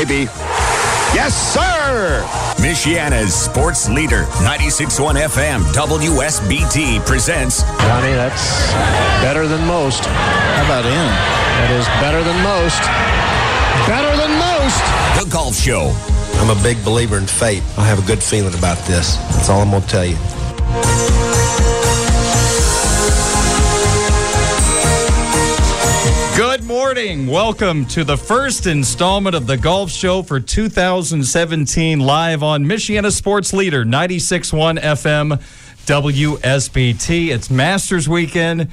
Maybe. Yes, sir! Michiana's sports leader, 96.1 FM, WSBT presents. Johnny, that's better than most. How about him? That is better than most. Better than most! The Golf Show. I'm a big believer in fate. I have a good feeling about this. That's all I'm going to tell you. Good morning. Welcome to the first installment of the Golf Show for 2017 live on Michiana Sports Leader 96.1 FM WSBT. It's Masters weekend.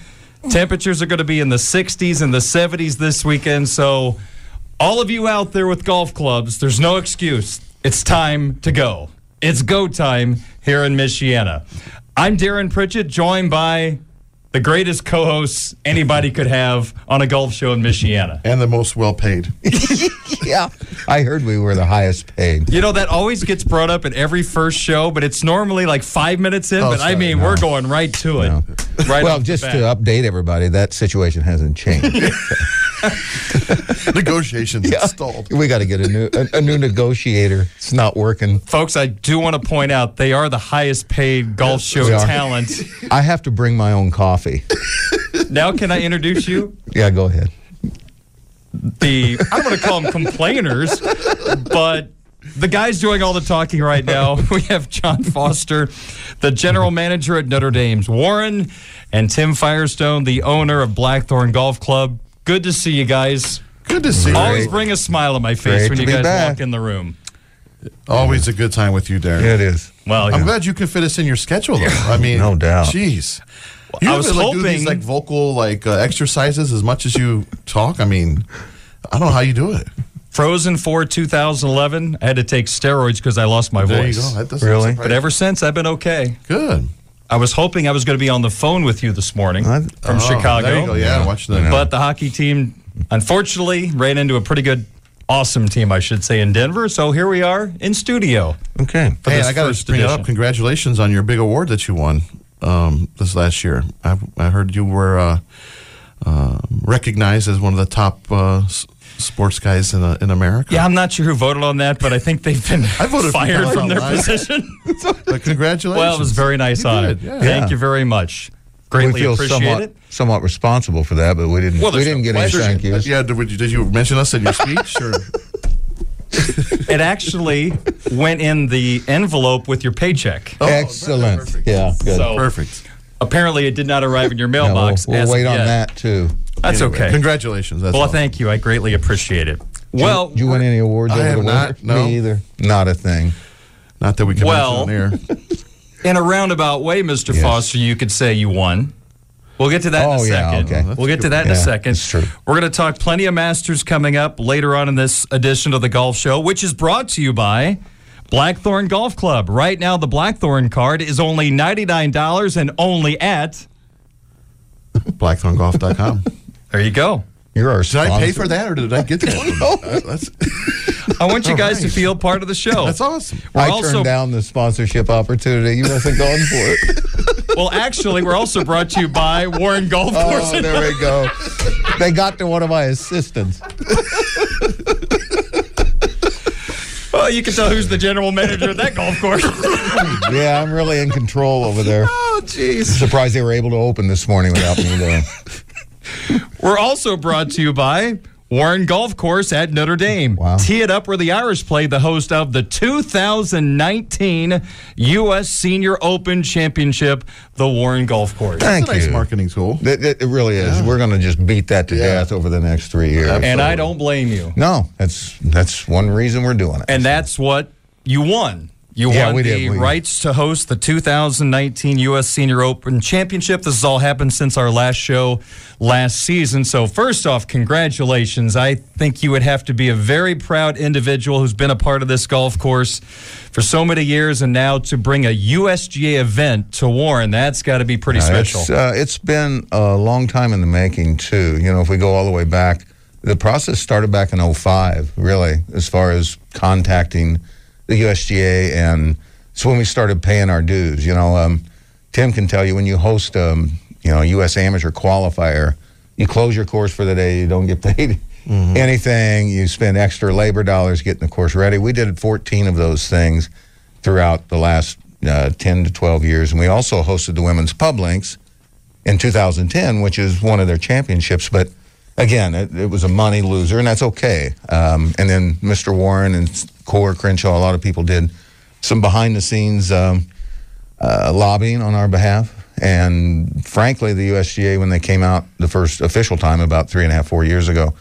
Temperatures are going to be in the 60s and the 70s this weekend. So, all of you out there with golf clubs, there's no excuse. It's time to go. It's go time here in Michiana. I'm Darren Pritchett, joined by the greatest co-hosts anybody could have on a golf show in Michiana. and the most well paid. Yeah, I heard we were the highest paid. You know that always gets brought up at every first show, but it's normally like five minutes in. Oh, but I sorry, mean, we're going right to it. No. Right well, off the just to update everybody, that situation hasn't changed. Negotiations Yeah. installed. we got to get a new a, a new negotiator. It's not working. folks, I do want to point out they are the highest paid golf show talent. I have to bring my own coffee. now, can I introduce you? Yeah, go ahead. the I don't want to call them complainers, but the guys doing all the talking right now. We have John Foster, the general manager at Notre Dame's Warren, and Tim Firestone, the owner of Blackthorn Golf Club. Good to see you guys. Good to see you. Always bring a smile on my face Great when to you be guys back. walk in the room. Always a good time with you, Darren. Yeah, it is. Well, I'm glad you can fit us in your schedule, though. I mean, No doubt. Jeez. You I ever, was like, do these hoping- like vocal like uh, exercises as much as you talk. I mean, I don't know how you do it. Frozen for 2011. I had to take steroids because I lost my There you voice. go. That doesn't Really? surprise But ever since, I've been okay. good I was hoping I was going to be on the phone with you this morning I- from Oh, Chicago. There you go. Yeah, watch the. But the hockey team, unfortunately, ran into a pretty good, awesome team, I should say, in Denver. So here we are in studio. Okay. for Hey, this I got first to bring it up. Congratulations on your big award that you won um, this last year. I, I heard you were uh, uh, recognized as one of the top uh, s- sports guys in uh, in America. Yeah, I'm not sure who voted on that, but I think they've been I voted fired from their Online. position. But congratulations. well, it was very nice You honor. did, yeah. Thank Yeah. you very much. We Greatly feel appreciate somewhat it. somewhat responsible for that, but we didn't. Well, we there's didn't no get any pleasure. thank yous. Yeah, did, did you mention us in your speech? Or? It actually went in the envelope with your paycheck. Excellent. perfect. Yeah. Good. So Perfect. apparently, it did not arrive in your Yeah, we'll mailbox. we'll as of wait on yet. that too. That's Anyway, okay. Congratulations. That's Well, all. thank you. I greatly appreciate it. Well, Did you win any awards I over have the not, no. Me either. Not a thing. Not that we can Well- mention on air. in a roundabout way, Mr. Yes. Foster, you could say you won. We'll get to that in Oh, a yeah, second. okay. We'll get to that in a Yeah, second. that's true. We're going to talk plenty of Masters coming up later on in this edition of the Golf Show, which is brought to you by Blackthorn Golf Club. Right now, the Blackthorn card is only $99 and only at. Blackthorngolf.com. There you go. You're our Did. I pay for that or did I get the that's, I want you guys to feel part of the show. that's awesome. We're I also turned down the sponsorship opportunity. You must have gone for it. well, actually, we're also brought to you by Warren Golf oh, Course. Oh, there we go. They got to one of my assistants. Well, you can tell who's the general manager of that golf course. Yeah, I'm really in control over there. Oh, jeez. Surprised they were able to open this morning without me there. We're also brought to you by Warren Golf Course at Notre Dame. Wow. Tee it up where the Irish played the host of the 2019 U.S. Senior Open Championship, the Warren Golf Course. Thank That's a nice you. marketing tool. It, it- it really is. We're going to just beat that to Yeah. death over the next three years. and I don't blame you. No, that's that's one reason we're doing it. And that's what you won. You Yeah, won the did. Rights to host the 2019 U.S. Senior Open Championship. This has all happened since our last show last season. So, first off, congratulations. I think you would have to be a very proud individual who's been a part of this golf course for so many years and now to bring a USGA event to Warren. That's got to be pretty Uh, special. It's, uh, it's been a long time in the making, too. You know, if we go all the way back, the process started back in 05, really, as far as contacting the USGA. And it's when we started paying our dues. You know, um, Tim can tell you when you host, um, you know, U.S. amateur qualifier, you close your course for the day, you don't get paid anything, you spend extra labor dollars getting the course ready. We did 14 of those things throughout the last uh, 10 to 12 years. And we also hosted the Women's Pub Links in 2010, which is one of their championships. But again, it, it was a money loser, and that's okay. Um, and then Mr. Warren and Coore Crenshaw, a lot of people did some behind the scenes um, uh, lobbying on our behalf. And frankly, the USGA, when they came out the first official time about three and a half, four years ago,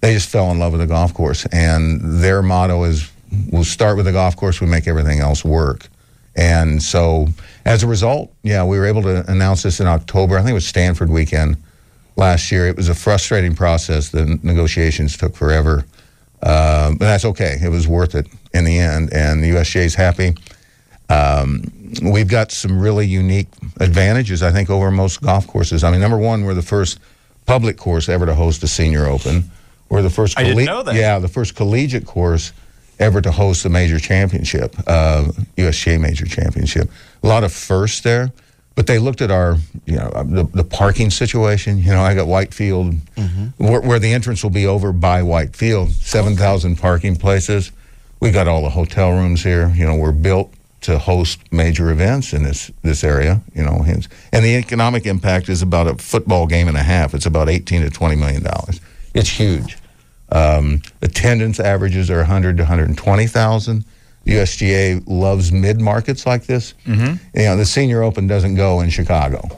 they just fell in love with the golf course. And their motto is we'll start with the golf course, we make everything else work. And so as a result, yeah, we were able to announce this in October. I think it was Stanford weekend last year. It was a frustrating process. The negotiations took forever. Uh, but that's okay. It was worth it in the end. And the USGA is happy. Um, we've got some really unique advantages, I think, over most golf courses. I mean, number one, we're the first public course ever to host a senior open. We're the first. I didn't know that. Yeah, the first collegiate course ever to host a major championship, uh, USGA major championship. A lot of firsts there, but they looked at our, you know, the, the parking situation. You know, I got Whitefield, where, where the entrance will be over by Whitefield, seven thousand parking places. We got all the hotel rooms here. You know, we're built to host major events in this this area. You know, hence- and the economic impact is about a football game and a half. It's about eighteen to twenty million dollars. It's huge. Um, attendance averages are 100 to 120,000. USGA loves mid markets like this. Mm-hmm. You know, the Senior Open doesn't go in Chicago.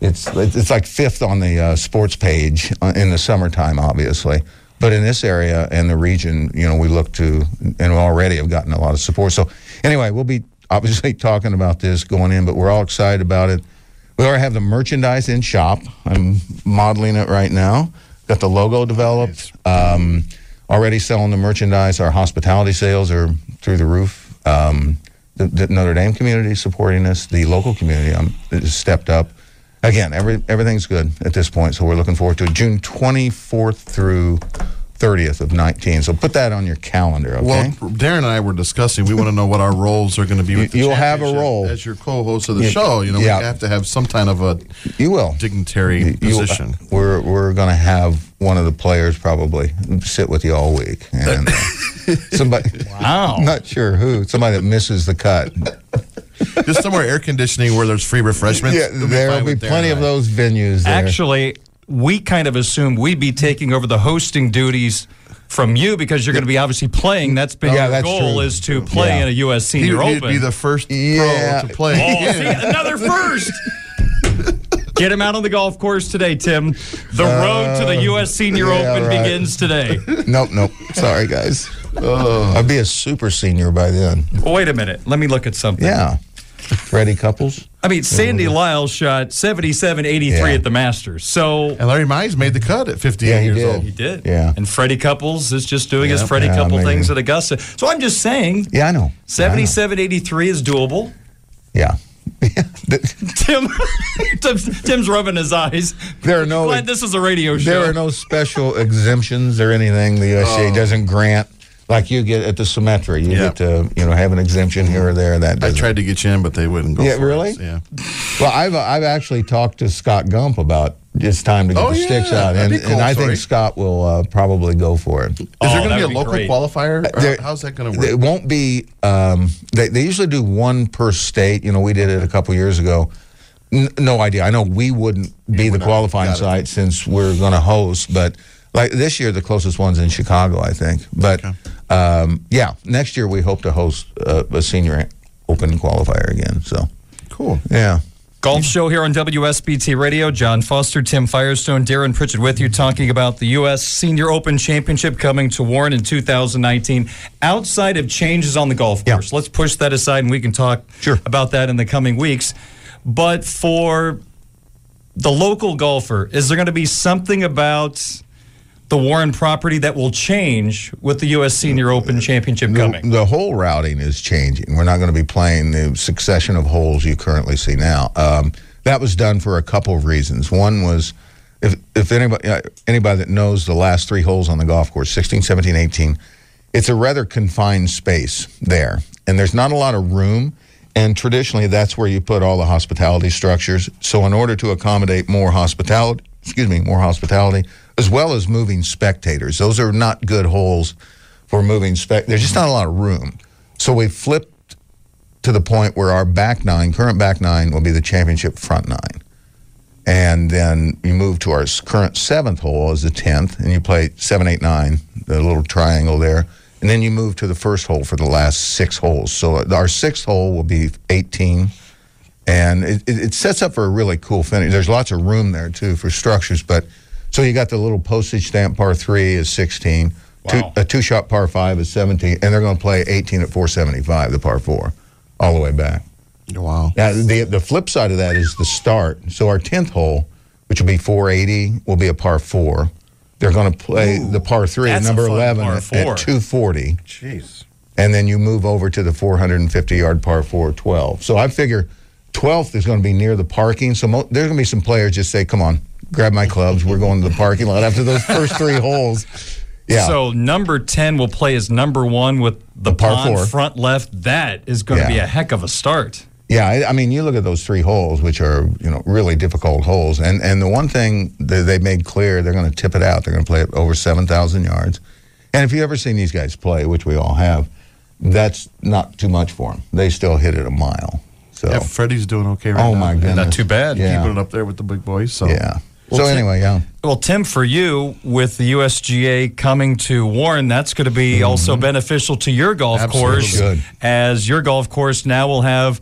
It's it's like fifth on the uh, sports page uh, in the summertime, obviously. But in this area and the region, you know, we look to and already have gotten a lot of support. So anyway, we'll be obviously talking about this going in, but we're all excited about it. We already have the merchandise in shop. I'm modeling it right now. Got the logo developed. Um, already selling the merchandise. Our hospitality sales are through the roof. Um, the, the Notre Dame community supporting us. The local community um, has stepped up. Again, every, everything's good at this point, so we're looking forward to it. June 24th through 30th of 19. So put that on your calendar, okay? Well, Darren and I were discussing. We want to know what our roles are going to be. With the You- you'll have a role. as your co-host of the Yeah. show. You know, Yeah. we have to have some kind of a you will. dignitary You- position. we're we're going to have one of the players probably sit with you all week, and uh, somebody. Wow. I'm not sure who. Somebody that misses the cut. Just somewhere air conditioning where there's free refreshments. Yeah, It'll there will be with Darren plenty of those venues. There. Actually, we kind of assumed we'd be taking over the hosting duties from you because you're going to be obviously playing. That's been Yeah, your that's goal true. is to play Yeah. in a U.S. He, Senior he'd Open. be the first Yeah. pro to play. Oh, see, another first. Get him out on the golf course today, Tim. The road to the U.S. Senior yeah, Open right. begins today. nope, nope. Sorry, guys. I'd be a super senior by then. Wait a minute. Let me look at something. Yeah. Freddie Couples. I mean, Sandy uh-huh. Lyle shot 77 83 Yeah. at the Masters. So And Larry Mize made the cut at 58 Yeah, he years did. old. he did. Yeah. And Freddie Couples is just doing his Yeah. Freddie Yeah, Couple amazing. things at Augusta. So I'm just saying Yeah, I know. 77 83 is doable. Yeah. Tim, Tim's, Tim's rubbing his eyes. There are no- Glad this is a radio show. There are no special exemptions or anything the USGA oh. doesn't grant. Like you get at the Symetra, you Yeah. get to you know have an exemption here or there. That I doesn't. tried to get you in, but they wouldn't go. Yeah, for really? It. Yeah. Well, I've I've actually talked to Scott Gump about it's time to get Oh, the sticks out, that'd and, be cool, and I sorry. think Scott will uh, probably go for it. Is Oh, there going to would be be a local great. qualifier? There- how's that going to work? It won't be. Um, they, they usually do one per state. You know, we did it a couple years ago. N- no idea. I know we wouldn't be the qualifying site since we're going to host, but like this year, the closest one's in Chicago, I think. But um, yeah, next year we hope to host a, a senior open qualifier again. So cool. yeah, Golf show here on WSBT Radio. John Foster, Tim Firestone, Darren Pritchett with you, talking about the U.S. Senior Open Championship coming to Warren in 2019. Outside of changes on the golf Yeah. course, let's push that aside and we can talk Sure. about that in the coming weeks. But for the local golfer, is there going to be something about the Warren property that will change with the U.S. Senior Open Championship The, coming? the whole routing is changing. We're not going to be playing the succession of holes you currently see now. Um, that was done for a couple of reasons. One was if, if anybody, uh, anybody that knows the last three holes on the golf course 16, 17, 18 it's a rather confined space there, and there's not a lot of room. And traditionally, that's where you put all the hospitality structures. So, in order to accommodate more hospitality, excuse me, more hospitality, as well as moving spectators, those are not good holes for moving spec. There's just not a lot of room. So we flipped to the point where our back nine, current back nine, will be the championship front nine. And then you move to our current seventh hole as the tenth, and you play seven, eight, nine, the little triangle there. And then you move to the first hole for the last six holes. So our sixth hole will be 18. And it, it sets up for a really cool finish. There's lots of room there, too, for structures. But so you got the little postage stamp par three is 16, two, a two shot par five is 17, and they're going to play 18 at 475, the par four, all the way back. Wow. Now, the the flip side of that is the start. So our tenth hole, which will be 480, will be a par four. They're going to play the par three, that's a number 11, at, at 240, Jeez. and then you move over to the 450 yard par four, 12. So I figure 12th is going to be near the parking. So mo- there's going to be some players just say, "Come on, grab my clubs. We're going to the parking lot after those first three holes." Yeah. So number 10 will play as number one with the, The par pond four. front left. That is going to Yeah. be a heck of a start. Yeah, I, I mean, you look at those three holes, which are you know really difficult holes, and and the one thing that they made clear, they're going to tip it out. They're going to play it over seven thousand yards, and if you ever seen these guys play, which we all have, that's not too much for them. They still hit it a mile. So, Yeah, Freddie's doing okay right oh now. my goodness, Not too bad. Yeah, Keeping it up there with the big boys. So yeah. Well, so Tim- anyway, yeah. Well, Tim, for you, with the USGA coming to Warren, that's going to be mm-hmm. also beneficial to your golf Absolutely. course, Good. as your golf course now will have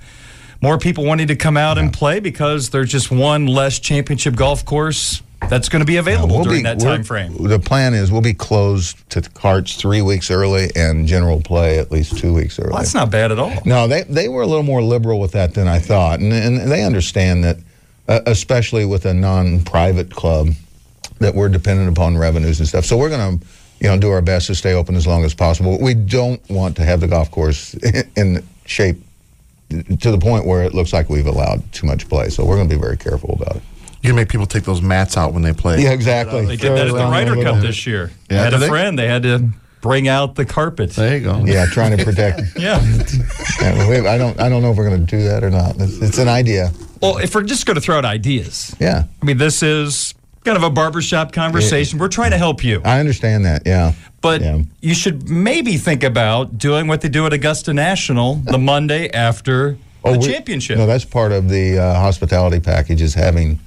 more people wanting to come out and play because there's just one less championship golf course that's going to be available We'll during be- that time frame. The plan is we'll be closed to carts three weeks early and general play at least two weeks early. Well, that's not bad at all. No, they they were a little more liberal with that than I thought, and and they understand that, Uh, especially with a non-private club, that we're dependent upon revenues and stuff. So we're going to, you know, do our best to stay open as long as possible. We don't want to have the golf course in shape to the point where it looks like we've allowed too much play. So we're going to be very careful about it. you can make people take those mats out when they play. Yeah, exactly. They did that at the Ryder Cup this year. Yeah, I had a they? friend, they had to bring out the carpet. There you go. Yeah, trying to protect. Yeah. yeah, we- I don't. I don't know if we're going to do that or not. It's, it's an idea. Well, if we're just going to throw out ideas, Yeah, I mean, this is kind of a barbershop conversation. We're trying to help you. I understand that. Yeah, But Yeah. you should maybe think about doing what they do at Augusta National the Monday after the Oh, we- championship. No, that's part of the uh, hospitality package is having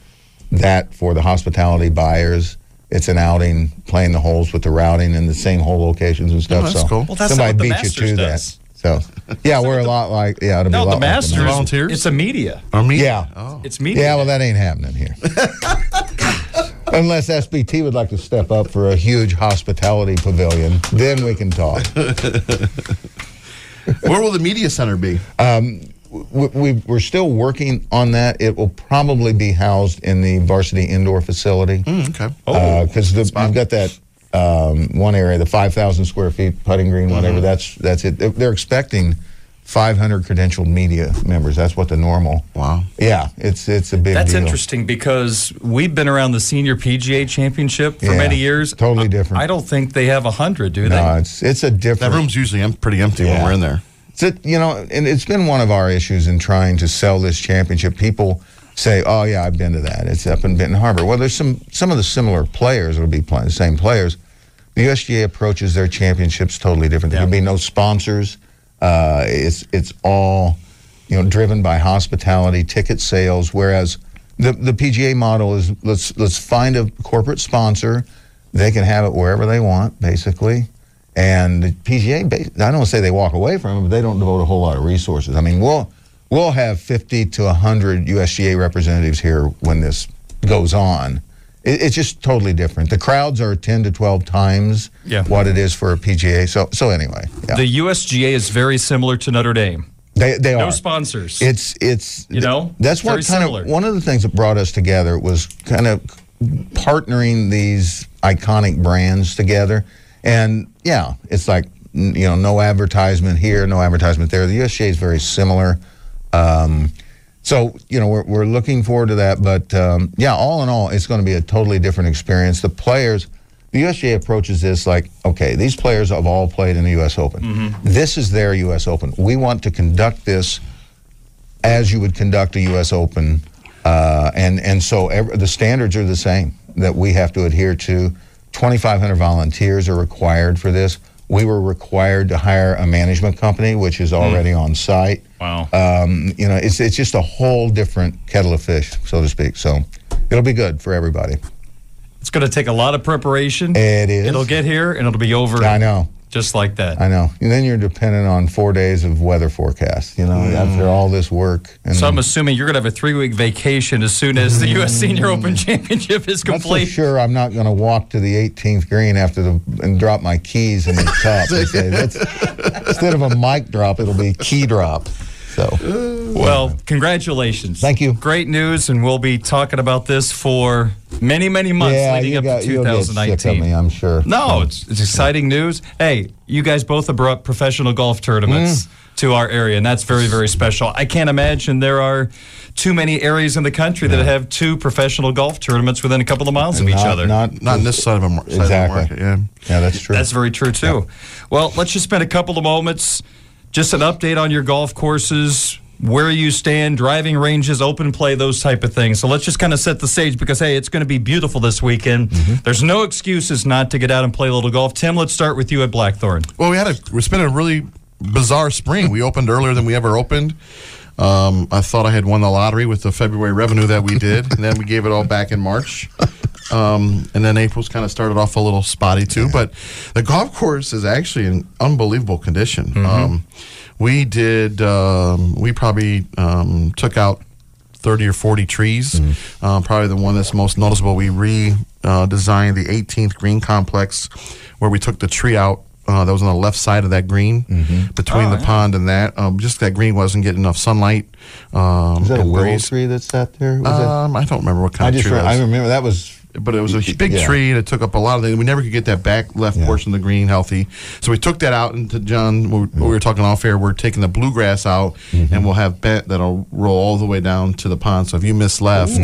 that for the hospitality buyers. It's an outing, playing the holes with the routing in the same hole locations and stuff. Oh, that's so cool. Well, that's somebody not what the beat Masters you to does. that. So yeah, we're a lot like yeah. It'll be a no, lot the like Masters. Volunteers? It's a media. Or me? Yeah. Oh. It's media. Yeah, well, that ain't happening here. Unless SBT would like to step up for a huge hospitality pavilion, then we can talk. Where will the media center be? we, we, we're still working on that. It will probably be housed in the varsity indoor facility. Mm, okay. because you've got that um, one area, the 5,000 square feet putting green, whatever. That's that's it. They're- They're expecting 500 credentialed media members. That's what the normal. Wow. Yeah, it's it's a big. That's deal. interesting because we've been around the senior PGA championship for Yeah, many years. totally different. I don't think they have a hundred, do they? No, it's it's a different. That room's usually em- pretty empty when we're in there. It's a, you know, and it's been one of our issues in trying to sell this championship. People say, "Oh yeah, I've been to that. It's up in Benton Harbor." Well, there's some some of the similar players that will be playing the same players. The USGA approaches their championships totally different. There'll be no sponsors. Uh, it's it's all you know driven by hospitality, ticket sales. Whereas the the PGA model is let's let's find a corporate sponsor. They can have it wherever they want, basically. And the PGA, I don't say they walk away from it, but they don't devote a whole lot of resources. I mean, we'll we'll have 50 to 100 USGA representatives here when this goes on. It, it's just totally different. The crowds are 10 to 12 times Yeah. what it is for a PGA. So so anyway, yeah. The USGA is very similar to Notre Dame. they they No are. sponsors. It's it's You know, that's what kind similar. of one of the things that brought us together was kind of partnering these iconic brands together, and yeah, it's like you know no advertisement here, no advertisement there. The USGA is very similar. Um, so you know we're, we're looking forward to that, but um, yeah, all in all, it's going to be a totally different experience. The players, the USGA approaches this like, okay, these players have all played in the U.S. Open. Mm-hmm. This is their U.S. Open. We want to conduct this as you would conduct a U.S. Open, uh, and and so ev the standards are the same that we have to adhere to. 2,500 volunteers are required for this. We were required to hire a management company, which is already on site. Wow. Um, you know, it's it's just a whole different kettle of fish, so to speak. So it'll be good for everybody. It's going to take a lot of preparation. It is. It'll get here and it'll be over. I know. Just like that. I know. And then you're dependent on four days of weather forecast. You know, mm. after all this work. And So I'm assuming you're going to have a three week vacation as soon as the U.S. Senior Open mm. Championship is That's for complete. sure. I'm not going to walk to the 18th green after the and drop my keys in the cup. that's, instead of a mic drop, it'll be key drop. So Well, congratulations. Thank you. Great news, and we'll be talking about this for many, many months yeah, leading you up got, to you'll get sick of 2019. me, I'm sure. No, it's, it's exciting news. Hey, you guys both have brought professional golf Mm. tournaments to our area, and that's very, very special. I can't imagine there are too many areas in the country that have two professional golf tournaments within a couple of miles of each other. Not, Not in this side of a mar- Exactly. of the market. Yeah. Yeah, that's true. That's very true too. Well, let's just spend a couple of moments, just an update on your golf courses, where you stand, driving ranges, open play, those type of things. So let's just kind of set the stage because hey, it's going to be beautiful this weekend. There's no excuses not to get out and play a little golf. Tim, let's start with you at Blackthorn. Well, we had a we spent a really bizarre spring. We opened earlier than we ever opened. Um, I thought I had won the lottery with the February revenue that we did, and then we gave it all back in March. Um, and then April's kind of started off a little spotty too, but the golf course is actually in unbelievable condition. Um, we did, um, we probably um, took out 30 or 40 trees. Um, probably the one that's most noticeable, we redesigned uh, the 18th green complex where we took the tree out. Uh, that was on the left side of that green between Oh, the yeah. pond and that. Um, just that green wasn't getting enough sunlight. Um, Is that a willow breeze. tree that's sat there? Was that- Um, I don't remember what I kind of just tree re- I remember that was but it was a big Yeah. tree and it took up a lot of the. We never could get that back left Yeah. portion of the green healthy, so we took that out. And to John, we, we were talking off air. We're taking the bluegrass out, Mm-hmm. and we'll have bent that'll roll all the way down to the pond. So if you miss left,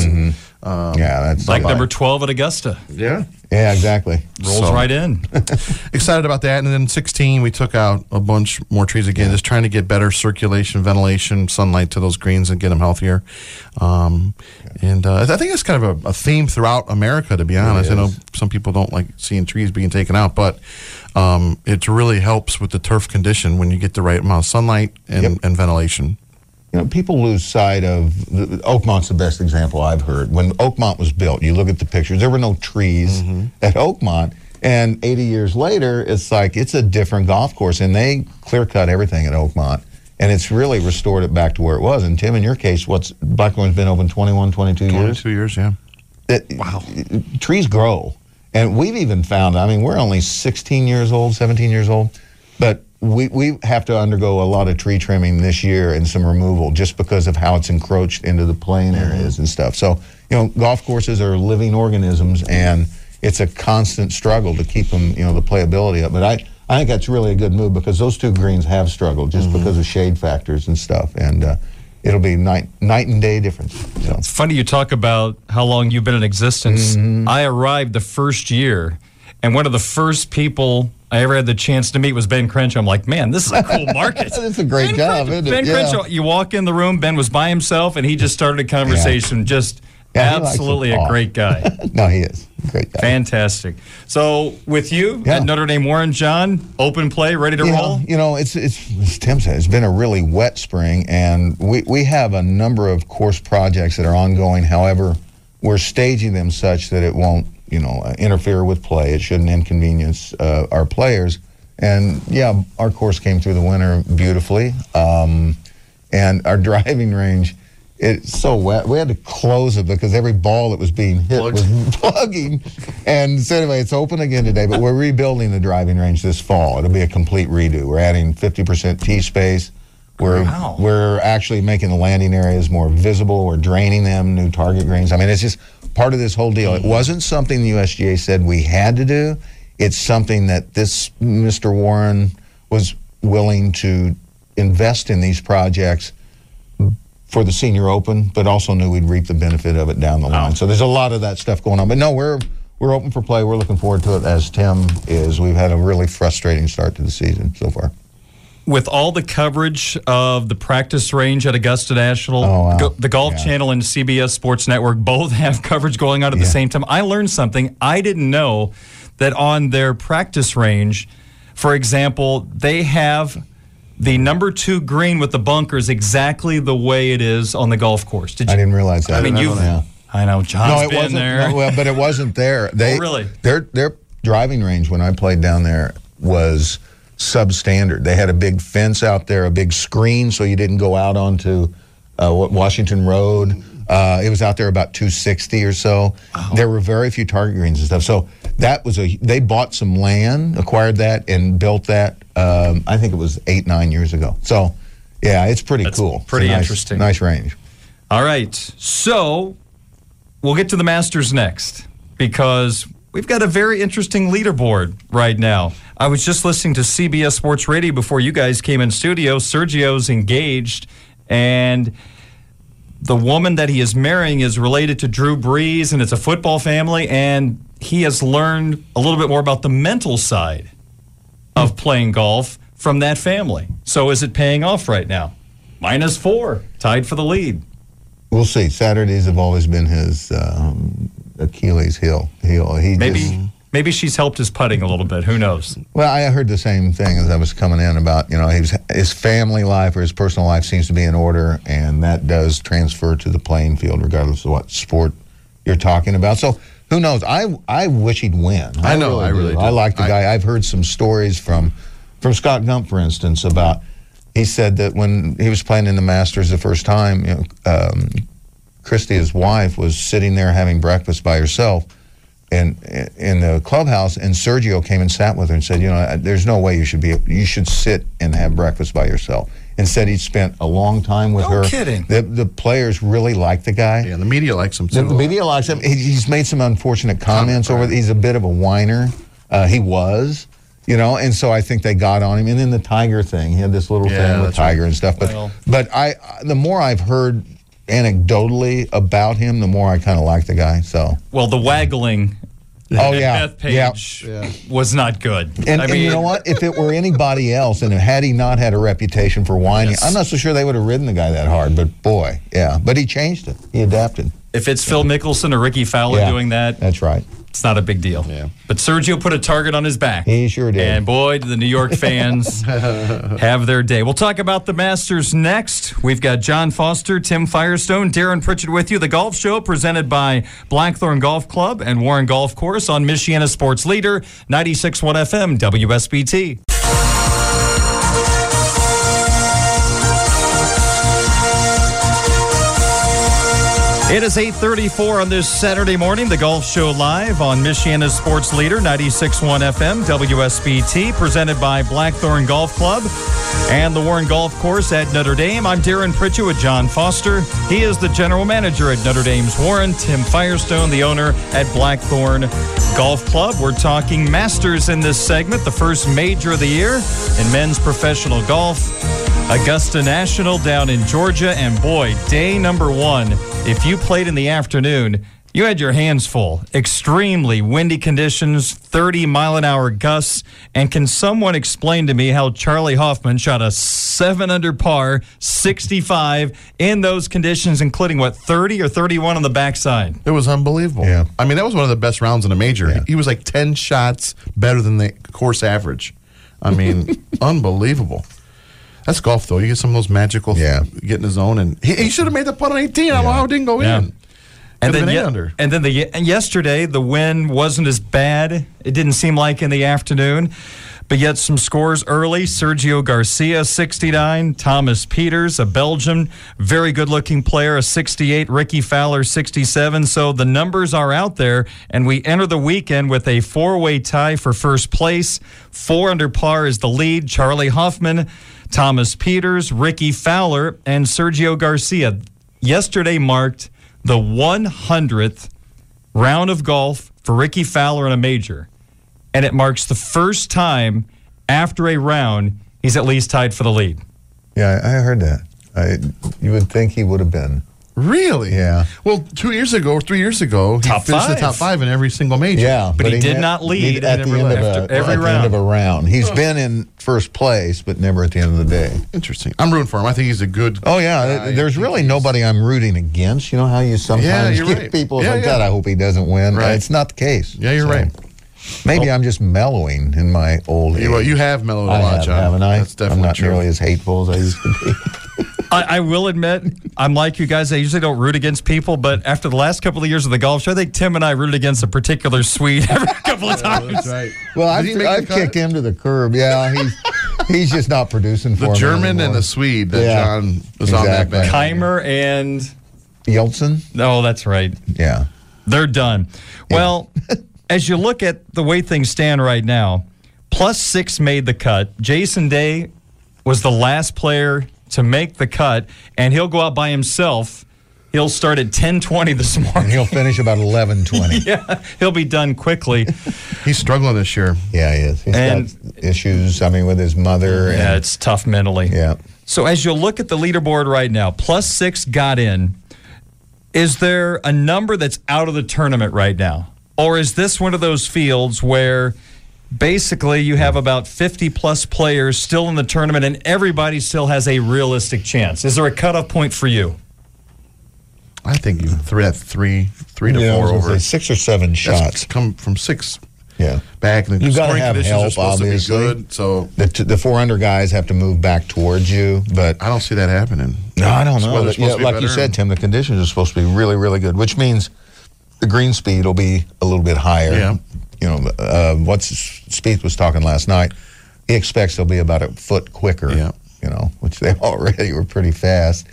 um, yeah, that's Like number 12 at Augusta. yeah, yeah, exactly. Rolls So- right in. excited about that. And then 16, we took out a bunch more trees again, just trying to get better circulation, ventilation, sunlight to those greens and get them healthier. Um, and uh, I think it's kind of a, a theme throughout America, to be honest. I know some people don't like seeing trees being taken out, but um, it really helps with the turf condition when you get the right amount of sunlight and, Yep. and ventilation. You know, people lose sight of the, Oakmont's the best example I've heard. When Oakmont was built, you look at the pictures. There were no trees mm-hmm. at Oakmont, and 80 years later, it's like it's a different golf course, and they clear cut everything at Oakmont, and it's really restored it back to where it was. And Tim, in your case, what's Blackthorn's been open 21, 22 years. 22 years, yeah. that wow trees grow and we've even found i mean we're only 16 years old 17 years old but we, we have to undergo a lot of tree trimming this year and some removal just because of how it's encroached into the plain areas and stuff so you know golf courses are living organisms and it's a constant struggle to keep them you know the playability up but i I think that's really a good move because those two greens have struggled just because of shade factors and stuff, and uh, it'll be night night and day difference. So. It's funny you talk about how long you've been in existence. Mm-hmm. I arrived the first year, and one of the first people I ever had the chance to meet was Ben Crenshaw. I'm like, man, this is a cool market. It's a great ben job, Crenshaw? Ben Yeah. Crenshaw, you walk in the room, Ben was by himself, and he just started a conversation. Just Yeah, likes to absolutely a great guy. No, he is great guy. Fantastic. So, with you Yeah. at Notre Dame Warren, John, open play, ready to you roll? Know, you know, it's it's as Tim said, it's been a really wet spring, and we we have a number of course projects that are ongoing. However, we're staging them such that it won't, you know, uh, interfere with play. It shouldn't inconvenience uh, our players. And yeah, our course came through the winter beautifully. Um, and our driving range. It's so wet. We had to close it because every ball that was being hit was plugging. And so anyway, it's open again today, but we're rebuilding the driving range this fall. It'll be a complete redo. We're adding 50% tee space. We're Wow. we're actually making the landing areas more visible. We're draining them, new target greens. I mean, it's just part of this whole deal. It wasn't something the USGA said we had to do. It's something that this Mr. Warren was willing to invest in these projects for the senior open, but also knew we'd reap the benefit of it down the line. Oh. So there's a lot of that stuff going on. But no, we're we're open for play. We're looking forward to it as Tim is. We've had a really frustrating start to the season so far. With all the coverage of the practice range at Augusta National, Oh, wow. go- the Golf Yeah. Channel and CBS Sports Network both have coverage going on at the same time. I learned something. I didn't know that on their practice range, for example, they have the number two green with the bunkers exactly the way it is on the golf course. Did I didn't realize that. I mean, you. Yeah. I know John's No, it been wasn't. there. no, well, but it wasn't there. They Oh, really? Their their driving range when I played down there was substandard. They had a big fence out there, a big screen, so you didn't go out onto uh, Washington Road. Uh, it was out there about 260 or so. There were very few target greens and stuff. So that was a. They bought some land, acquired that, and built that. Um, I think it was eight nine years ago. So. Yeah, it's pretty That's cool. Pretty nice- interesting. Nice range. All right. So we'll get to the Masters next because we've got a very interesting leaderboard right now. I was just listening to CBS Sports Radio before you guys came in studio. Sergio's engaged, and the woman that he is marrying is related to Drew Brees, and it's a football family, and he has learned a little bit more about the mental side of playing golf from that family. So is it paying off right now? Minus four, tied for the lead. We'll see. Saturdays have always been his um, Achilles heel. Heel. He Maybe just- maybe she's helped his putting a little bit. Who knows? well, I heard the same thing as I was coming in about you know his his family life or his personal life seems to be in order, and that does transfer to the playing field, regardless of what sport you're talking about. So. Who knows? I I wish he'd win. I know, I really do. I like the I- guy. I've heard some stories from from Scott Gump, for instance, about he said that when he was playing in the Masters the first time, you know, um, Christy, his wife, was sitting there having breakfast by herself in in the clubhouse, and Sergio came and sat with her and said, "You know, there's no way you should be. You should sit and have breakfast by yourself." And said he'd spent a long time with No her. kidding. The, the players really like the guy. Yeah, the media likes him The, too. the media likes him. He, he's made some unfortunate comments over. He's a bit of a whiner. Uh, he was, you know, and so I think they got on him. And then the Tiger thing, he had this little Yeah, thing with that's right. Tiger and stuff. But Well- but I, the more I've heard anecdotally about him, the more I kind of like the guy. So Well, the waggling oh yeah, Beth yeah. Page was not good. And, I and mean, you know what? If it were anybody else, and had he not had a reputation for whining, Yes. I'm not so sure they would have ridden the guy that hard. But boy, yeah. But he changed it. He adapted. if it's Phil Mickelson or Rickie Fowler Yeah. doing that, That's right. It's not a big deal. Yeah. But Sergio put a target on his back. He sure did. And boy, did the New York fans have their day. We'll talk about the Masters next. We've got John Foster, Tim Firestone, Darren Pritchett with you. The Golf Show presented by Blackthorn Golf Club and Warren Golf Course on Michiana Sports Leader, 96.1 FM, WSBT. It is 8:34 on this Saturday morning. The Golf Show live on Michiana's Sports Leader 96.1 FM WSBT, presented by Blackthorn Golf Club and the Warren Golf Course at Notre Dame. I'm Darren Pritchett with John Foster. He is the general manager at Notre Dame's Warren. Tim Firestone, the owner at Blackthorn Golf Club. We're talking Masters in this segment, the first major of the year in men's professional golf. Augusta National down in Georgia. And boy, day number one, if you played in the afternoon, you had your hands full. Extremely windy conditions, 30 mile an hour gusts. And can someone explain to me how Charley Hoffman shot a seven under par, 65 in those conditions, including what, 30 or 31 on the backside? It was unbelievable. Yeah. I mean, that was one of the best rounds in a major. Yeah. He was like 10 shots better than the course average. I mean, unbelievable. That's golf, though. You get some of those magical, Yeah. get in the zone. And he, he should have made the putt on 18. I don't know how it didn't go Yeah. in. And Could've then, been ye- under. and then the and yesterday the wind wasn't as bad. It didn't seem like in the afternoon, But yet, some scores early Sergio Garcia, 69. Thomas Pieters, a Belgian, very good looking player, a 68. Rickie Fowler, 67. So the numbers are out there, and we enter the weekend with a four way tie for first place. Four under par is the lead. Charley Hoffman, Thomas Pieters, Rickie Fowler, and Sergio Garcia. Yesterday marked the 100th round of golf for Rickie Fowler in a major and it marks the first time after a round he's at least tied for the lead. Yeah, I heard that. I, you would think he would have been. Really? Yeah. Well, two years ago, three years ago, he Top finished the top five in every single major. Yeah, But he did ne- not lead at the never end of left a, every at the end of round. a round. He's been in first place, but never at the end of the day. Interesting. I'm rooting for him. I think he's a good. Oh yeah, guy. there's really nobody I'm rooting against. You know how you sometimes you're get right. people Yeah, like yeah. God. I hope he doesn't win. Right. It's not the case. Yeah, you're So, right. Maybe I'm just mellowing in my old age. You, you have mellowed a I lot, have, John. haven't I? That's definitely I'm not true. nearly as hateful as I used to be. I, I will admit, I'm like you guys. I usually don't root against people, but after the last couple of years of the golf show, I think Tim and I rooted against a particular Swede every couple of oh, times. That's right. Well, Did I've, I've kicked him to the curb. Yeah, he's he's just not producing for The me German anymore. and the Swede that Yeah. John was on that Exactly. band. Kaymer and Yeltsin. oh, that's right. Yeah. They're done. Well, as you look at the way things stand right now, plus six made the cut. Jason Day was the last player to make the cut, and he'll go out by himself. He'll start at 10:20 this morning. And he'll finish about 11:20. yeah, he'll be done quickly. He's struggling this year. Yeah, he is. He's And- got issues. I mean, with his mother. Yeah, and, it's tough mentally. yeah. So as you look at the leaderboard right now, plus six got in. Is there a number that's out of the tournament right now? Or is this one of those fields where basically you have about 50 plus players still in the tournament and everybody still has a realistic chance? Is there a cutoff point for you? I think you three at three, three to Yeah, four was over. six or seven shots. come from six Yeah. back. And the you got to have help, obviously. good. So The, t- the four under guys have to move back towards you, but I don't see that happening. no, I don't know. weather's Yeah, supposed to be like you said, Tim, the conditions are supposed to be really, really good, which means the green speed will be a little bit higher. Yeah. You know, uh, what's Speed was talking last night. He expects they'll be about a foot quicker. Yeah. You know, which they already were pretty fast.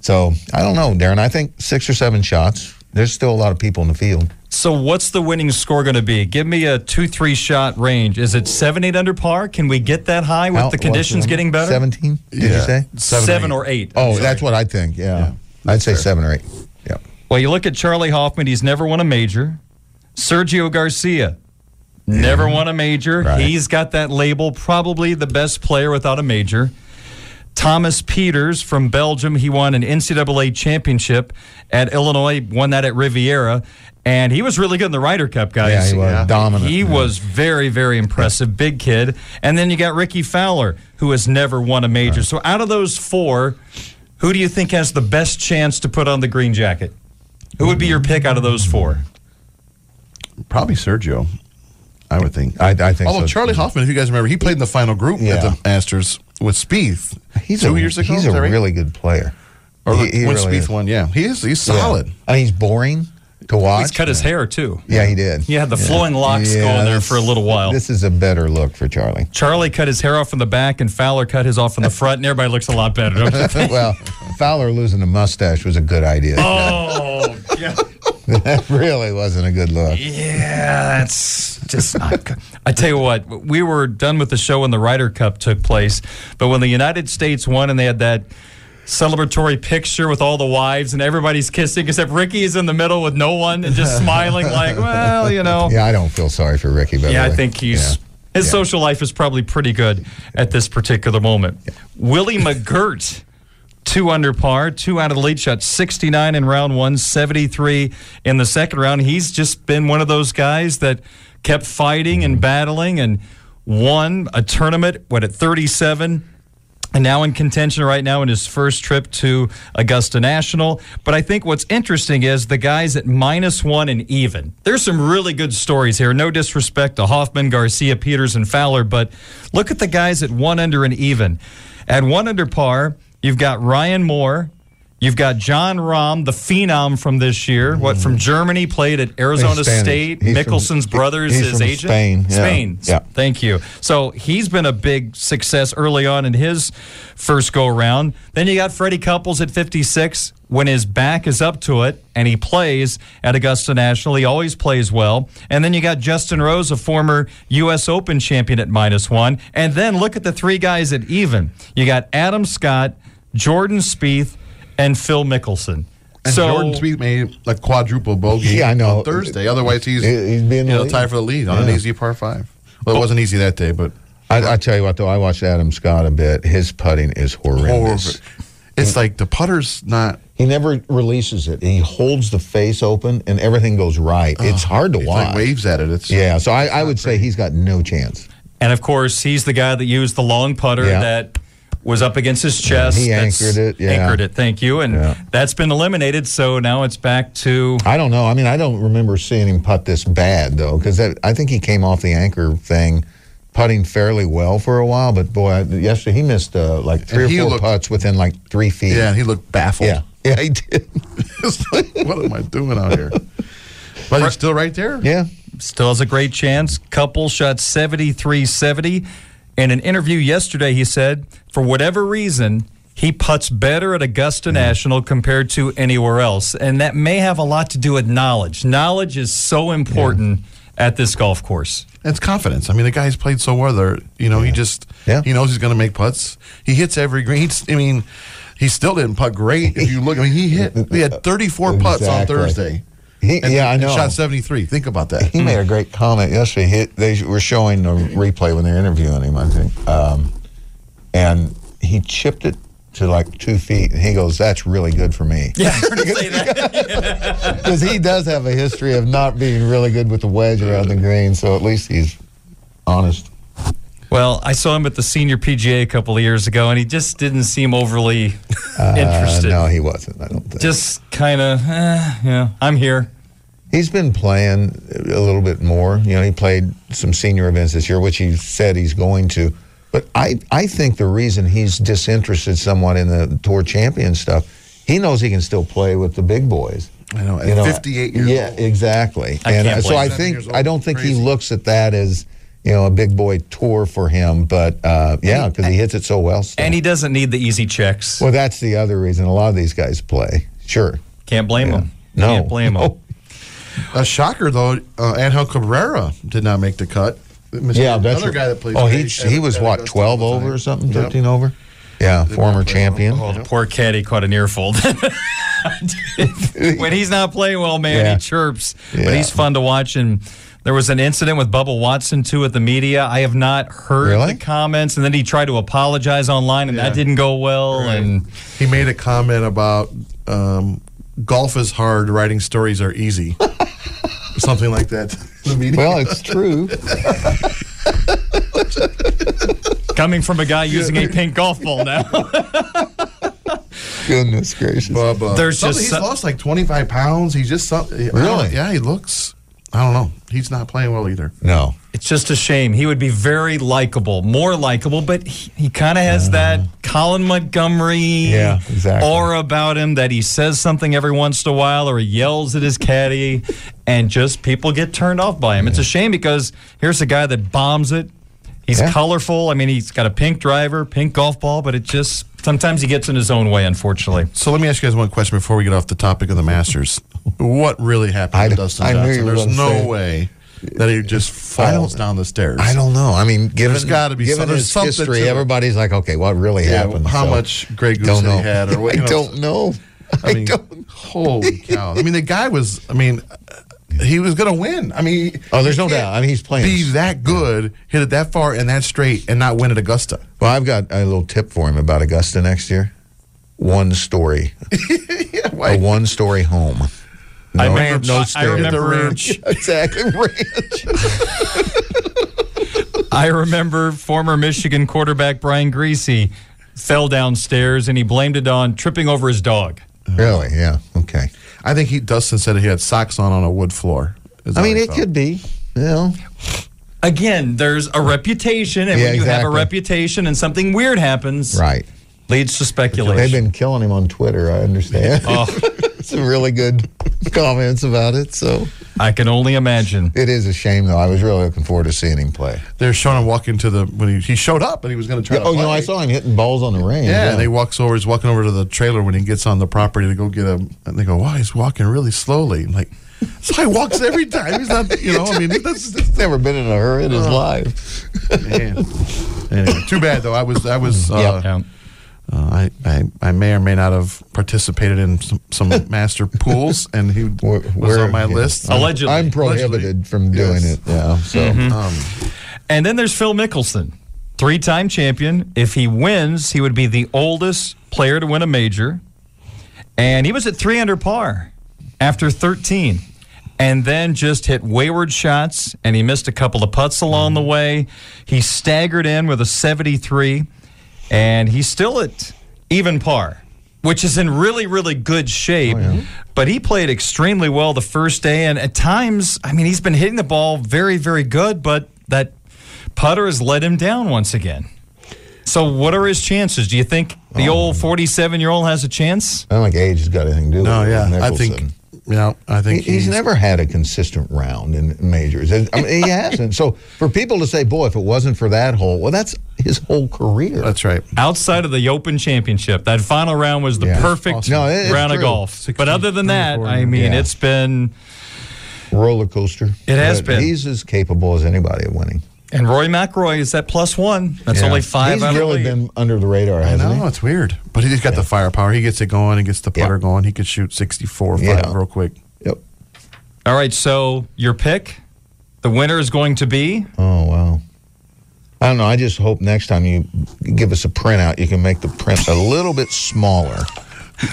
So I don't know, Darren. I think six or seven shots. There's still a lot of people in the field. So what's the winning score going to be? Give me a two, three shot range. Is it seven, eight under par? Can we get that high with How- the conditions getting better? 17, did you say? Seven, Seven eight. or eight. Oh, I'm sorry. that's what I think. Yeah. Yeah, I'd say fair. seven or eight. Yeah. Well, you look at Charley Hoffman, he's never won a major. Sergio Garcia, never won a major. Right. He's got that label, probably the best player without a major. Thomas Pieters from Belgium, he won an NCAA championship at Illinois, won that at Riviera, and he was really good in the Ryder Cup, guys. Yeah, he was Yeah. dominant. He was very, very impressive. Big kid. And then you got Rickie Fowler, who has never won a major. So out of those four, who do you think has the best chance to put on the green jacket? Who would be your pick out of those four? Probably Sergio. I would think. I, I think Although so. Charley Hoffman, if you guys remember, he played in the final group Yeah. at the Masters with Spieth. He's two a, years ago. He's a right? really good player. Or He- he when really Spieth is. won, yeah, he is. He's Yeah. solid. And he's boring to watch. He's cut his hair, too. Yeah, he did. He had the flowing locks Yeah, going there for a little while. This is a better look for Charley. Charley cut his hair off from the back, and Fowler cut his off from the front, and everybody looks a lot better. Don't you think? well, Fowler losing the mustache was a good idea. oh, yeah. that really wasn't a good look. Yeah, that's just not good. I tell you what, we were done with the show when the Ryder Cup took place, but when the United States won and they had that celebratory picture with all the wives and everybody's kissing except Rickie is in the middle with no one and just smiling like, well, you know. Yeah, I don't feel sorry for Rickie. By the Yeah, I think he's Yeah. his Yeah. social life is probably pretty good at this particular moment. Willie McGirt, two under par, two out of the lead shot, 69 in round one, 73 in the second round. He's just been one of those guys that kept fighting and battling and won a tournament, what, at 37? and now in contention right now in his first trip to Augusta National. But I think what's interesting is the guys at minus one and even. There's some really good stories here. No disrespect to Hoffman, Garcia, Pieters, and Fowler, but look at the guys at one under and even. At one under par, you've got Ryan Moore. You've got Jon Rahm, the phenom from this year. What from Germany? Played at Arizona State. From- Mickelson's brother is his agent. Spain, yeah. Spain. Yeah. Thank you. So he's been a big success early on in his first go around. Then you got Freddie Couples at 56. When his back is up to it and he plays at Augusta National, he always plays well. And then you got Justin Rose, a former U.S. Open champion at minus one. And then look at the three guys at even. You got Adam Scott, Jordan Spieth, and Phil Mickelson. And so Jordan Spieth made a quadruple bogey Yeah, I know. on Thursday. Otherwise, he's, He- he'd be in the you know, tied for the lead on an easy par five. Well, it wasn't easy that day, but I, I tell you what, though, I watched Adam Scott a bit. His putting is horrendous. horrible. It's like the putter's not. He never releases it. He holds the face open, and everything goes right. it's hard to It's watch. like waves at it. It's Yeah, so I, I would say he's got no chance. And of course, he's the guy that used the long putter Yeah. that was up against his chest. he That's- anchored it, yeah. Anchored it. Thank you. And Yeah. that's been eliminated. So now it's back to. I don't know. I mean, I don't remember seeing him putt this bad though, because I think he came off the anchor thing, putting fairly well for a while. But boy, I, yesterday he missed uh, like three or four looked- putts within like three feet. yeah. He looked baffled. yeah, yeah, he did. It's like, what am I doing out here? But he's still right there. yeah, Still has a great chance. Couple shot 73 70. In an interview yesterday, he said, for whatever reason, he puts better at Augusta mm. National compared to anywhere else. And that may have a lot to do with knowledge. Knowledge is so important at this golf course. It's confidence. I mean, the guy's played so well there. You know, he just Yeah. he knows he's going to make putts. He hits every green. He's, I mean, he still didn't putt great. If you look, I mean, he hit. He had 34 putts on Thursday. He, And, yeah, I know. shot 73. Think about that. He made a great comment yesterday. He, they were showing a replay when they were interviewing him, I think, um, and he chipped it to like two feet. And he goes, "That's really good for me." Yeah, I heard him say that. because he does have a history of not being really good with the wedge around the green. So at least he's honest. Well, I saw him at the senior PGA a couple of years ago, and he just didn't seem overly Uh, interested. no, he wasn't. I don't think. Just kind of, eh, yeah, I'm here. He's been playing a little bit more. You know, he played some senior events this year, which he said he's going to. But I, I think the reason he's disinterested somewhat in the tour champion stuff, he knows he can still play with the big boys. I know. At You know, 58 years yeah, old. exactly. I and can't uh, so I think I don't think he looks at that as you know a big boy tour for him. But uh, yeah, because he hits it so well. Still. And he doesn't need the easy checks. well, that's the other reason a lot of these guys play. Sure. Can't blame Yeah. him. No. Can't blame him. A shocker though. Uh, Angel Cabrera did not make the cut. Mr. Yeah, that's another right. guy that plays. Oh, he at- he was at what Augusta twelve over or something, Yep. thirteen over. Yeah, Did former champion. well. Oh, the poor caddy caught an earful. when he's not playing well, man, Yeah. he chirps. Yeah. But he's fun to watch. And there was an incident with Bubba Watson, too, at the media. I have not heard Really? the comments. And then he tried to apologize online, and that didn't go well. And He made a comment about um, golf is hard, writing stories are easy, something like that. The media. Well, it's true. coming from a guy using a pink golf ball now. Goodness gracious. Bubba. There's Something- just he's so- lost like 25 pounds. He's just some, Really? Yeah, he looks. I don't know. He's not playing well either. No. It's just a shame. He would be very likable, more likable, but he, he kind of has uh-huh. that Colin Montgomerie. Yeah, exactly. aura about him that he says something every once in a while or he yells at his caddy and just people get turned off by him. It's a shame because here's a guy that bombs it. He's Yeah. colorful. I mean, he's got a pink driver, pink golf ball, but it just sometimes he gets in his own way, unfortunately. So let me ask you guys one question before we get off the topic of the Masters. What really happened I to Dustin I Johnson? There's no way that he just I falls down the stairs. I don't know. I mean, given, There's gotta be given some- his something history, to everybody's like, okay, what really Yeah, happened? how So, much Grey Goose he had, or what, I you know, don't know. I, I mean, don't. holy cow! I mean, the guy was. I mean, uh, he was going to win. I mean, Oh, there's no doubt. I mean, he's playing. Be that good, hit it that far and that straight, and not win at Augusta. Well, I've got a little tip for him about Augusta next year. One story, yeah, a one story home. No, I remember, no I stairs. remember The ranch. exactly. Ranch. I remember former Michigan quarterback Brian Griese fell downstairs and he blamed it on tripping over his dog. really? Yeah. Okay. I think he Dustin said he had socks on on a wood floor. is I mean, it felt. could be. You know, Again, there's a reputation, and Yeah, when you have a reputation and something weird happens, right. leads to speculation. They've been killing him on Twitter. I understand. Oh. Some really good comments about it. So I can only imagine. it is a shame, though. I was really looking forward to seeing him play. They're showing him walking to the when he, he showed up and he was going to try. to oh, you know, play. I saw him hitting balls on the range. Yeah, and he walks over. He's walking over to the trailer when he gets on the property to go get a. And they go, "Wow, he's walking really slowly." I'm like, so he walks every time. He's not, you know. I mean, that's He's never been in a hurry in his life. man. Anyway, too bad though. I was, I was. Uh, Yep. Yeah. Uh, I, I, I may or may not have participated in some, some master pools, and he We're- was we're- on my yeah. list. Allegedly. I'm prohibited from doing Yes. it. Yeah. So Um, And then there's Phil Mickelson, three time champion. If he wins, he would be the oldest player to win a major. And he was at three under par after 13. And then just hit wayward shots, and he missed a couple of putts along the way. He staggered in with a 73, and he's still at even par, which is in really, really good shape. Oh, but he played extremely well the first day, and at times, I mean, he's been hitting the ball very, very good, but that putter has let him down once again. So, what are his chances? Do you think the oh, old 47 year old has a chance? I don't think age has got anything to do no, with it. yeah, I think, you know, I He, think he's, never had a consistent round in majors. I mean, he hasn't. So for people to say, "Boy, if it wasn't for that hole," well, that's his whole career. That's right. Outside of the Open Championship, that final round was the Yeah. perfect Awesome. No, it- it's round of true. golf. But other than that, I mean, yeah. it's been. roller coaster. It has But been. He's as capable as anybody of winning. And Rory McIlroy is at plus one. That's Yeah. only five He's out really of been under the radar, I hasn't know it's weird, but he's got the firepower. He gets it going. He gets the Yeah. putter going. He could shoot sixty-four five Yeah. real quick. Yep. All right, so your pick, the winner is going to be. Oh wow. I don't know. I just hope next time you give us a printout, you can make the print a little bit smaller.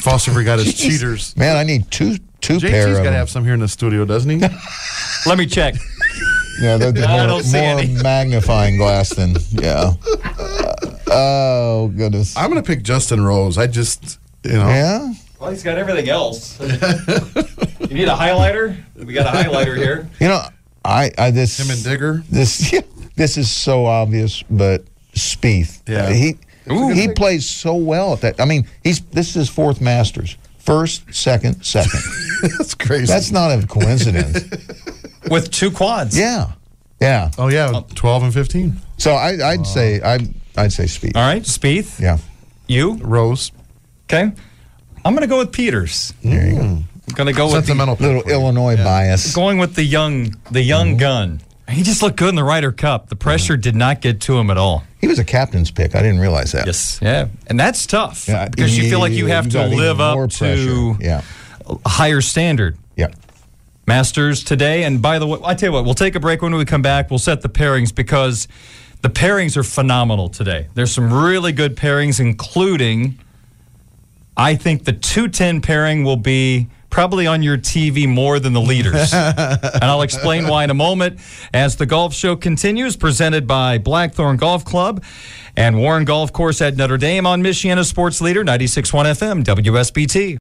Foster forgot his cheaters. Man, I need two two pair JT's of got to have some here in the studio, doesn't he? Let me check. Yeah, the, the I more, more magnifying glass than yeah. oh goodness. I'm going to pick Justin Rose. I just, you know, Yeah. Well, he's got everything else. you need a highlighter? We got a highlighter here. You know, I I this him and Digger. this this is so obvious, but Spieth. Yeah. he he plays so well at that. I mean, he's this is his fourth Masters. First, second, second. That's crazy. That's not a coincidence. With two quads. yeah, yeah. oh yeah, oh. twelve and fifteen. So I, I'd say I I'd say Spieth. All right, Spieth. Yeah. You? Rose. Okay. I'm going to go with Pieters. There you go. I'm going to go with the, Sentimental. pick Little for you. Illinois bias. going with the young the young mm-hmm. gun. He just looked good in the Ryder Cup. The pressure did not get to him at all. He was a captain's pick. I didn't realize that. Yes. Yeah. And that's tough Yeah, because you feel like you have to live up pressure. to Yeah. a higher standard. Yeah. Masters today. And by the way, I tell you what, we'll take a break when we come back. We'll set the pairings because the pairings are phenomenal today. There's some really good pairings, including, I think the 210 pairing will be probably on your TV more than the leaders. and I'll explain why in a moment as the golf show continues, presented by Blackthorn Golf Club and Warren Golf Course at Notre Dame on Michiana Sports Leader 96.1 FM, WSBT.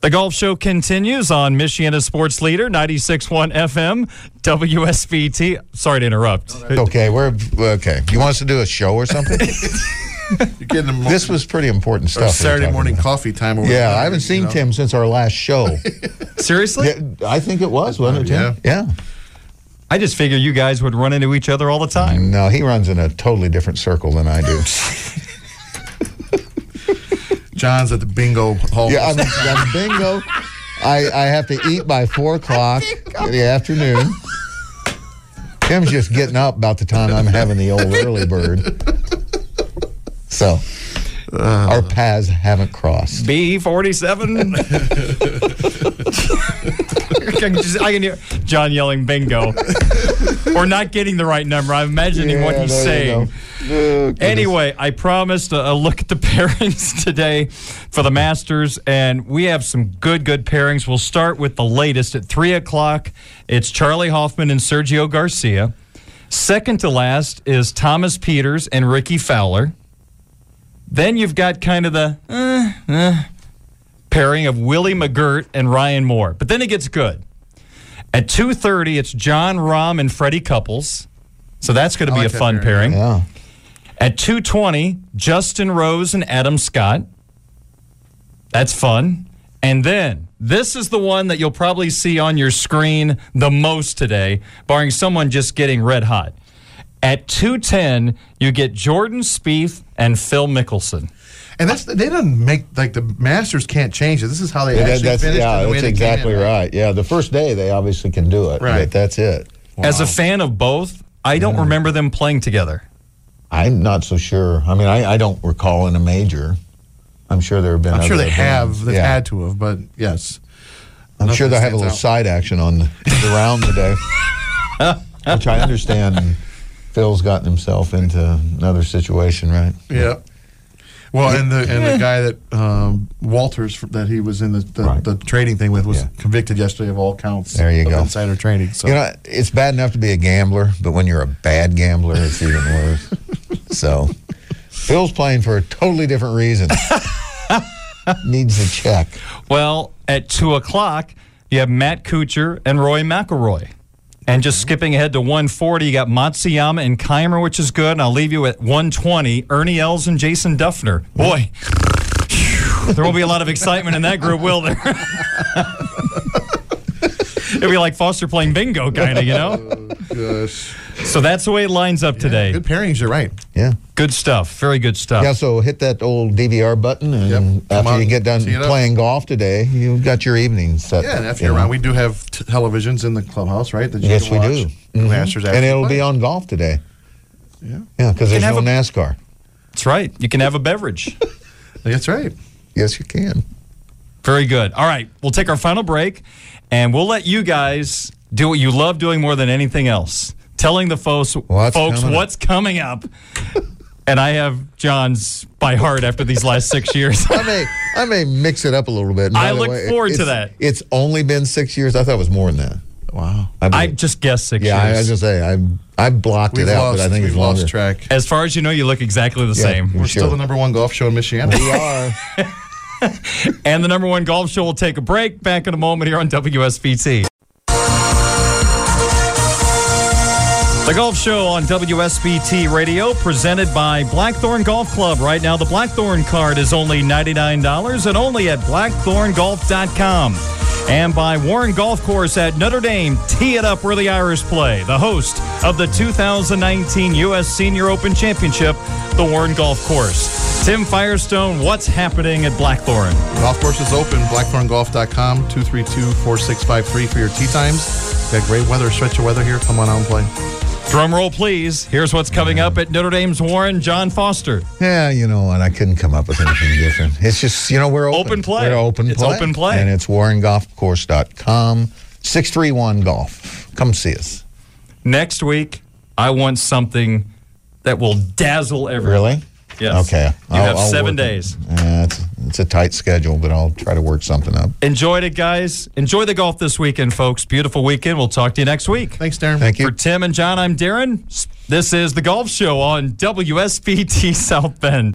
The golf show continues on Michiana Sports Leader 96.1 FM, WSBT. Sorry to interrupt. Okay, we're okay. You want us to do a show or something? You're getting them this was pretty important stuff. we're Saturday morning about. coffee time. Yeah, there, I haven't seen you know. Tim since our last show. Seriously? yeah, I think it was, uh, wasn't it, Tim? Yeah. I just figure you guys would run into each other all the time. No, he runs in a totally different circle than I do. John's at the bingo hall. yeah, I'm, I'm bingo. I, I have to eat by four o'clock in the afternoon. Tim's just getting up about the time I'm having the old early bird. So uh. our paths haven't crossed. B47. I can just- I can hear John yelling bingo. or not getting the right number. I'm imagining what he's saying. Oh. Anyway, I promised a, a look at the pairings today for the Masters, and we have some good, good pairings. We'll start with the latest at 3 o'clock. It's Charley Hoffman and Sergio Garcia. Second to last is Thomas Pieters and Rickie Fowler. Then you've got kind of the uh, uh, pairing of Willie McGirt and Ryan Moore. But then it gets good. At 2.30, it's Jon Rahm and Freddie Couples. So that's going to be like a fun pairing, pairing. Yeah. At 220, Justin Rose and Adam Scott. That's fun. And then this is the one that you'll probably see on your screen the most today, barring someone just getting red hot. At 210, you get Jordan Spieth and Phil Mickelson. And that's they don't make like the Masters can't change it. This is how they Yeah, actually that's, finished. yeah, and the way that's they came exactly in, right. Yeah, the first day they obviously can do it. Right. But that's it. As a fan of both, I don't remember them playing together. I'm not so sure. I mean, I, I don't recall in a major. I'm sure there have been. I'm sure other they have. They've Yeah. had to have, but yes. I'm sure they'll have a little out. side action on the, the round today, which I understand. Phil's gotten himself into another situation, right? Yeah. Well, and the and the guy that um, Walters that he was in the the, Right. the trading thing with was Yeah. convicted yesterday of all counts. There you of go. Insider trading. So You know, it's bad enough to be a gambler, but when you're a bad gambler, it's even worse. so, Phil's playing for a totally different reason. Needs a check. Well, at 2 o'clock, you have Matt Kuchar and Rory McIlroy. And just skipping ahead to 140, you got Matsuyama and Kaymer, which is good. And I'll leave you at 120, Ernie Els and Jason Dufner. Boy, there won't be a lot of excitement in that group, will there? It'll be like Foster playing bingo, kind of, you know? Oh, gosh. So that's the way it lines up today. Good pairings. You're right. Yeah. Good stuff. Very good stuff. Yeah, so hit that old DVR button, and Yep. After on, you get done tee up. playing golf today, you've got your evening set. Yeah, and after you you're know. around, we do have t- televisions in the clubhouse, right? That you Yes, can we watch do. the Mhm. Masters And it'll the be on golf today. Yeah, Yeah, because there's no a- NASCAR. That's right. You can have a beverage. that's right. Yes, you can. Very good. All right, we'll take our final break, and we'll let you guys do what you love doing more than anything else: telling the folks, What's folks coming up. coming up. and I have John's by heart after these last six years. I may I may mix it up a little bit. I look way, forward to that. It's only been six years. I thought it was more than that. Wow. I, I just guessed six yeah, I, I years. was gonna say I I blocked We've it out, lost. but I think we've it's longer. lost track. as far as you know, you look exactly the Yeah. same. We're Sure. still the number one golf show in Michigan. We are. And the number one golf show will take a break. Back in a moment here on WSBT. The Golf Show on WSBT Radio, presented by Blackthorn Golf Club. Right now, the Blackthorn card is only $99 and only at blackthorngolf.com. And by Warren Golf Course at Notre Dame, tee it up where the Irish play. The host of the 2019 U.S. Senior Open Championship, the Warren Golf Course. Tim Firestone, what's happening at Blackthorn? Golf course is open. Blackthorngolf.com, 232-4653 for your tee times. Got great weather, stretch of weather here. Come on out and play. Drum roll, please. Here's what's coming up at Notre Dame's Warren. John Foster. Yeah, you know what? I couldn't come up with anything different. It's just, you know, we're open. Open play. We're open It's play. open play. And it's warrengolfcourse.com, 631 Golf. Come see us. Next week, I want something that will dazzle everyone. Really? Yes. Okay. You I'll- have I'll seven work it. days. Uh, it's, it's a tight schedule, but I'll try to work something up. Enjoyed it, guys. Enjoy the golf this weekend, folks. Beautiful weekend. We'll talk to you next week. Thanks, Darren. Thank you. For Tim and John, I'm Darren. This is the Golf Show on WSBT South Bend.